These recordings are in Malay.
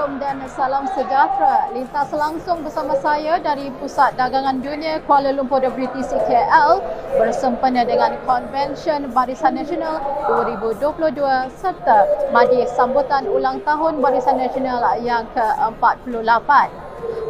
Assalamualaikum dan salam sejahtera. Lintas langsung bersama saya dari Pusat Dagangan Dunia Kuala Lumpur WTC KL bersempena dengan Convention Barisan Nasional 2022 serta majlis sambutan ulang tahun Barisan Nasional yang ke-48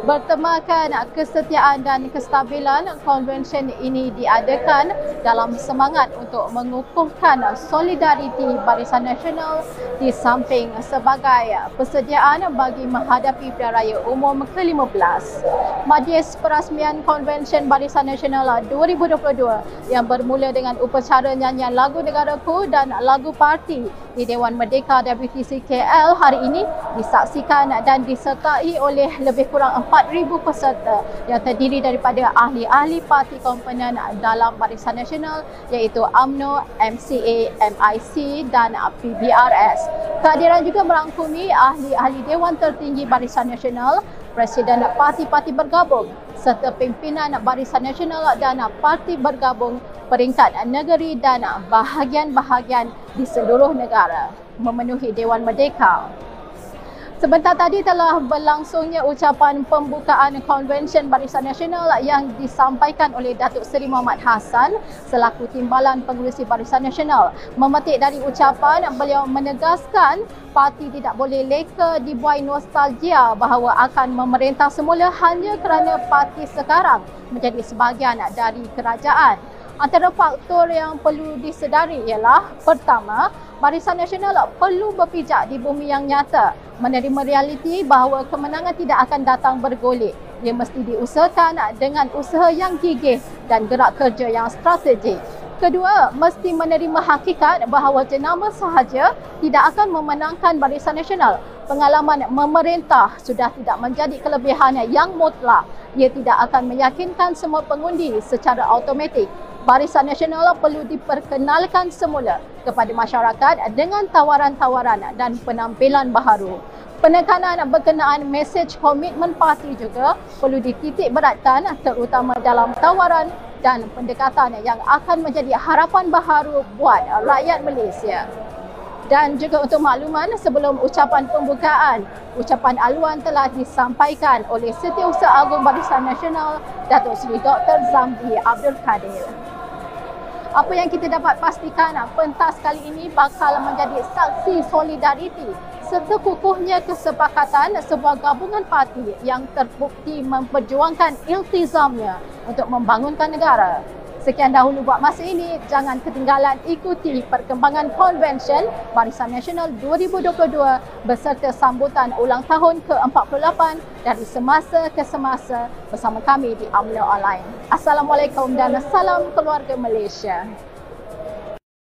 bertemakan kesetiaan dan kestabilan konvensyen ini diadakan dalam semangat untuk mengukuhkan solidariti Barisan Nasional di samping sebagai persediaan bagi menghadapi Pilihan Raya Umum ke-15. Majlis perasmian Konvensyen Barisan Nasional 2022 yang bermula dengan upacara nyanyian lagu negaraku dan lagu parti di Dewan Merdeka WTC KL hari ini disaksikan dan disertai oleh lebih kurang 4,000 peserta yang terdiri daripada ahli-ahli parti komponen dalam Barisan Nasional iaitu AMNO, MCA, MIC dan PBRS. Kehadiran juga merangkumi ahli-ahli Dewan Tertinggi Barisan Nasional, Presiden parti-parti bergabung serta pimpinan Barisan Nasional dan parti bergabung peringkat negeri dan bahagian-bahagian di seluruh negara memenuhi Dewan Merdeka. Sebentar tadi telah berlangsungnya ucapan pembukaan Konvensyen Barisan Nasional yang disampaikan oleh Datuk Seri Muhammad Hassan selaku Timbalan Pengurusi Barisan Nasional. Memetik dari ucapan, beliau menegaskan parti tidak boleh leka dibuai nostalgia bahawa akan memerintah semula hanya kerana parti sekarang menjadi sebahagian dari kerajaan. Antara faktor yang perlu disedari ialah pertama, Barisan Nasional perlu berpijak di bumi yang nyata, menerima realiti bahawa kemenangan tidak akan datang bergolek. Ia mesti diusahakan dengan usaha yang gigih dan gerak kerja yang strategik. Kedua, mesti menerima hakikat bahawa jenama sahaja tidak akan memenangkan Barisan Nasional. Pengalaman memerintah sudah tidak menjadi kelebihan yang mutlak. Ia tidak akan meyakinkan semua pengundi secara automatik Barisan Nasional perlu diperkenalkan semula kepada masyarakat dengan tawaran-tawaran dan penampilan baharu. Penekanan berkenaan mesej komitmen parti juga perlu dititik beratkan terutama dalam tawaran dan pendekatan yang akan menjadi harapan baharu buat rakyat Malaysia. Dan juga untuk makluman sebelum ucapan pembukaan, ucapan aluan telah disampaikan oleh Setiausaha Agung Barisan Nasional Datuk Seri Dr. Zambi Abdul Kadir apa yang kita dapat pastikan pentas kali ini bakal menjadi saksi solidariti serta kukuhnya kesepakatan sebuah gabungan parti yang terbukti memperjuangkan iltizamnya untuk membangunkan negara. Sekian dahulu buat masa ini. Jangan ketinggalan ikuti perkembangan Convention Barisan Nasional 2022 beserta sambutan ulang tahun ke-48 dari semasa ke semasa bersama kami di UMNO Online. Assalamualaikum dan salam keluarga Malaysia.